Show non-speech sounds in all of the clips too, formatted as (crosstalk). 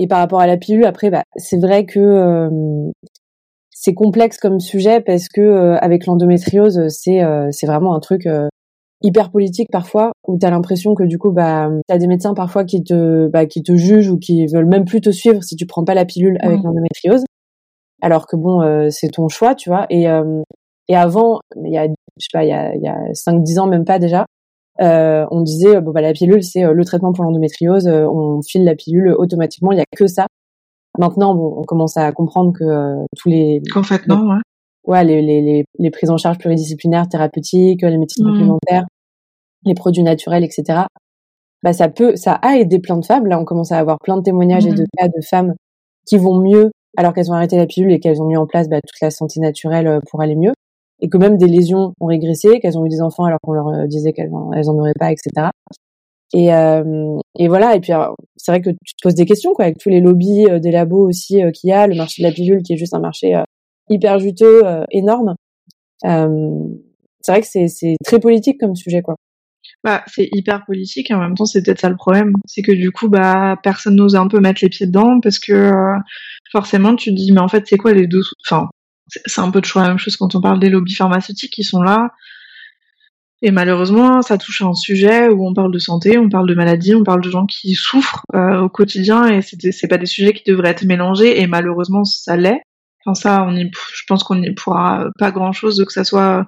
Et par rapport à la pilule, après, bah, c'est vrai que c'est complexe comme sujet parce que avec l'endométriose, c'est c'est vraiment un truc hyper politique parfois où tu as l'impression que du coup bah tu as des médecins parfois qui te bah, qui te jugent ou qui veulent même plus te suivre si tu prends pas la pilule avec l'endométriose. Alors que bon c'est ton choix tu vois. Et et avant il y a je sais pas il y a il y a 5 10 ans même pas déjà euh, on disait bon bah la pilule c'est le traitement pour l'endométriose on file la pilule automatiquement il y a que ça maintenant bon on commence à comprendre que tous les en fait non ouais ouais, les, les, les, prises en charge pluridisciplinaires, thérapeutiques, les médecines mmh. complémentaires, les produits naturels, etc. Bah, ça peut, ça a aidé plein de femmes. Là, on commence à avoir plein de témoignages et de mmh. cas de femmes qui vont mieux alors qu'elles ont arrêté la pilule et qu'elles ont mis en place bah, toute la santé naturelle euh, pour aller mieux. Et que même des lésions ont régressé, qu'elles ont eu des enfants alors qu'on leur euh, disait qu'elles en, elles en auraient pas, etc. Et, euh, et voilà. Et puis c'est vrai que tu te poses des questions quoi, avec tous les lobbies des labos aussi qu'il y a, le marché de la pilule qui est juste un marché hyper juteux, euh, énorme. Euh, c'est vrai que c'est, c'est très politique comme sujet, quoi. Bah, c'est hyper politique et en même temps c'est peut-être ça le problème, c'est que du coup bah personne n'ose un peu mettre les pieds dedans parce que euh, forcément tu te dis mais en fait c'est quoi les deux enfin c'est un peu toujours la même chose quand on parle des lobbies pharmaceutiques qui sont là et malheureusement ça touche à un sujet où on parle de santé, on parle de maladie, on parle de gens qui souffrent au quotidien et c'est pas des sujets qui devraient être mélangés et malheureusement ça l'est ça, on je pense qu'on n'y pourra pas grand-chose, que ça soit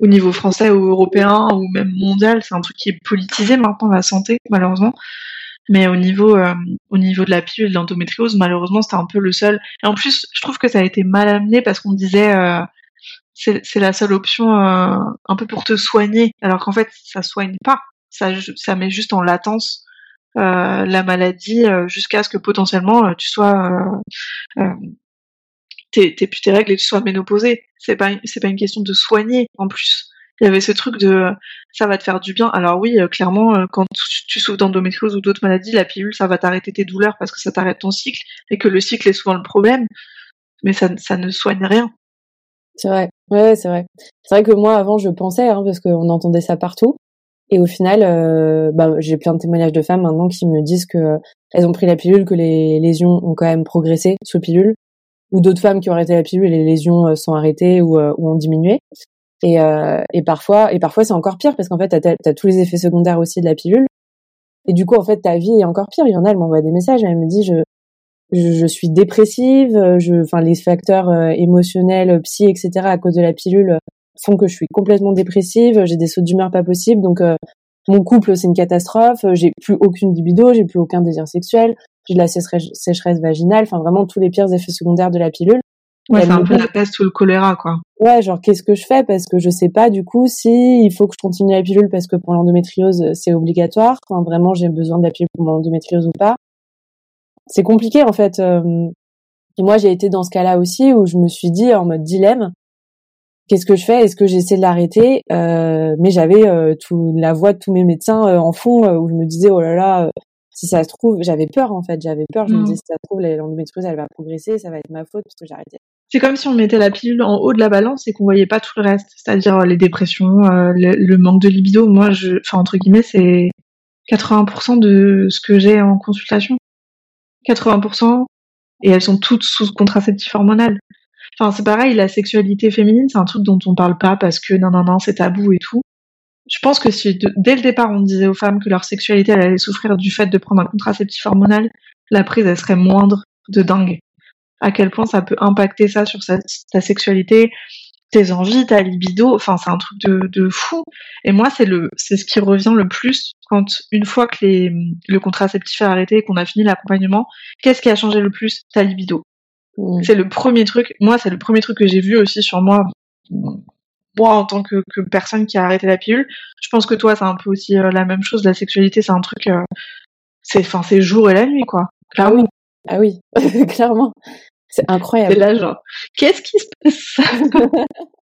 au niveau français ou européen ou même mondial. C'est un truc qui est politisé maintenant, la santé, malheureusement. Mais au niveau, euh, au niveau de la pilule d'endométriose, malheureusement, c'était un peu le seul. Et en plus, je trouve que ça a été mal amené parce qu'on disait euh, c'est la seule option euh, un peu pour te soigner, alors qu'en fait, ça soigne pas. Ça, ça met juste en latence euh, la maladie jusqu'à ce que potentiellement tu sois t'es plus tes règles et tu sois ménopausée. C'est pas c'est pas une question de soigner en plus. Il y avait ce truc de ça va te faire du bien. Alors oui, euh, clairement, euh, quand tu souffres d'endométriose ou d'autres maladies, la pilule ça va t'arrêter tes douleurs parce que ça t'arrête ton cycle et que le cycle est souvent le problème, mais ça ne soigne rien. C'est vrai, ouais, c'est vrai. C'est vrai que moi avant je pensais hein, parce qu'on entendait ça partout. Et au final, euh, bah, j'ai plein de témoignages de femmes maintenant qui me disent que elles ont pris la pilule, que les lésions ont quand même progressé sous pilule, ou d'autres femmes qui ont arrêté la pilule et les lésions euh, sont arrêtées euh, ou ont diminué. Et, euh, et parfois, et parfois c'est encore pire parce qu'en fait, t'as as tous les effets secondaires aussi de la pilule. Et du coup, en fait, ta vie est encore pire. Il y en a, elle m'envoie des messages, elle me dit, je, je, suis dépressive, je, enfin, les facteurs émotionnels, psy, etc. à cause de la pilule font que je suis complètement dépressive, j'ai des sauts d'humeur pas possibles, donc mon couple c'est une catastrophe, j'ai plus aucune libido, j'ai plus aucun désir sexuel, j'ai de la sécheresse, vaginale, enfin vraiment tous les pires effets secondaires de la pilule. Ouais, c'est un peu la peste ou le choléra, quoi. Ouais, genre qu'est-ce que je fais? Parce que je sais pas du coup si il faut que je continue la pilule parce que pour l'endométriose c'est obligatoire, quand vraiment j'ai besoin de la pilule pour mon endométriose ou pas. C'est compliqué en fait. Euh, et moi j'ai été dans ce cas-là aussi où je me suis dit en mode dilemme, qu'est-ce que je fais? Est-ce que j'essaie de l'arrêter? Euh, Mais j'avais euh, tout la voix de tous mes médecins en fond où je me disais oh là là, si ça se trouve, j'avais peur en fait, j'avais peur. Je me disais, si ça se trouve, l'endométriose, elle va progresser, ça va être ma faute parce que arrêté. C'est comme si on mettait la pilule en haut de la balance et qu'on voyait pas tout le reste, c'est-à-dire euh, les dépressions, euh, le, manque de libido. Moi, je, enfin entre guillemets, c'est 80% de ce que j'ai en consultation. 80% et elles sont toutes sous contraceptif hormonal. Enfin, c'est pareil, la sexualité féminine, c'est un truc dont on parle pas parce que non, non, non, c'est tabou et tout je pense que si dès le départ on disait aux femmes que leur sexualité elle allait souffrir du fait de prendre un contraceptif hormonal, la prise elle serait moindre de dingue. À quel point ça peut impacter ça sur sa, ta sexualité, tes envies, ta libido, enfin c'est un truc de, de fou. Et moi c'est le c'est ce qui revient le plus quand une fois que les, le contraceptif est arrêté et qu'on a fini l'accompagnement, qu'est-ce qui a changé le plus? Ta libido. Mmh. C'est le premier truc. Moi c'est le premier truc que j'ai vu aussi sur moi moi en tant que, que, personne qui a arrêté la pilule, je pense que toi c'est un peu aussi euh, la même chose. La sexualité c'est un truc, euh, c'est enfin c'est jour et la nuit quoi. Ah oui, ah oui. (laughs) clairement. C'est incroyable. C'est là genre, qu'est-ce qui se passe? (laughs)